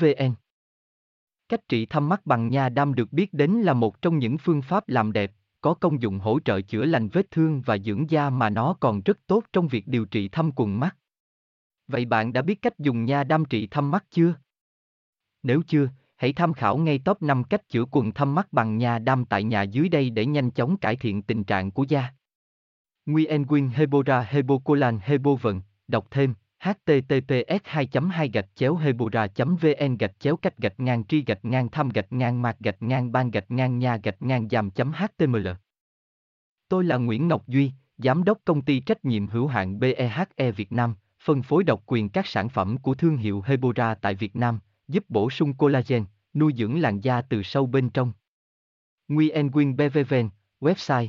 vn cách trị thâm mắt bằng nha đam được biết đến là một trong những phương pháp làm đẹp có công dụng hỗ trợ chữa lành vết thương và dưỡng da mà nó còn rất tốt trong việc điều trị thâm quầng mắt. Vậy bạn đã biết cách dùng nha đam trị thâm mắt chưa? Nếu chưa, hãy tham khảo ngay top 5 cách chữa quần thâm mắt bằng nha đam tại nhà dưới đây để nhanh chóng cải thiện tình trạng của da. Nguyen Quyên Hebora Hebocolan Hebovận, đọc thêm https 2 2 gạch chéo hebora vn gạch chéo cách gạch ngang tri gạch ngang thăm gạch ngang mạc gạch ngang ban gạch ngang nha gạch ngang giam html Tôi là Nguyễn Ngọc Duy, Giám đốc công ty trách nhiệm hữu hạn BEHE Việt Nam, phân phối độc quyền các sản phẩm của thương hiệu Hebora tại Việt Nam, giúp bổ sung collagen, nuôi dưỡng làn da từ sâu bên trong. Nguyen Quyên BVVN, website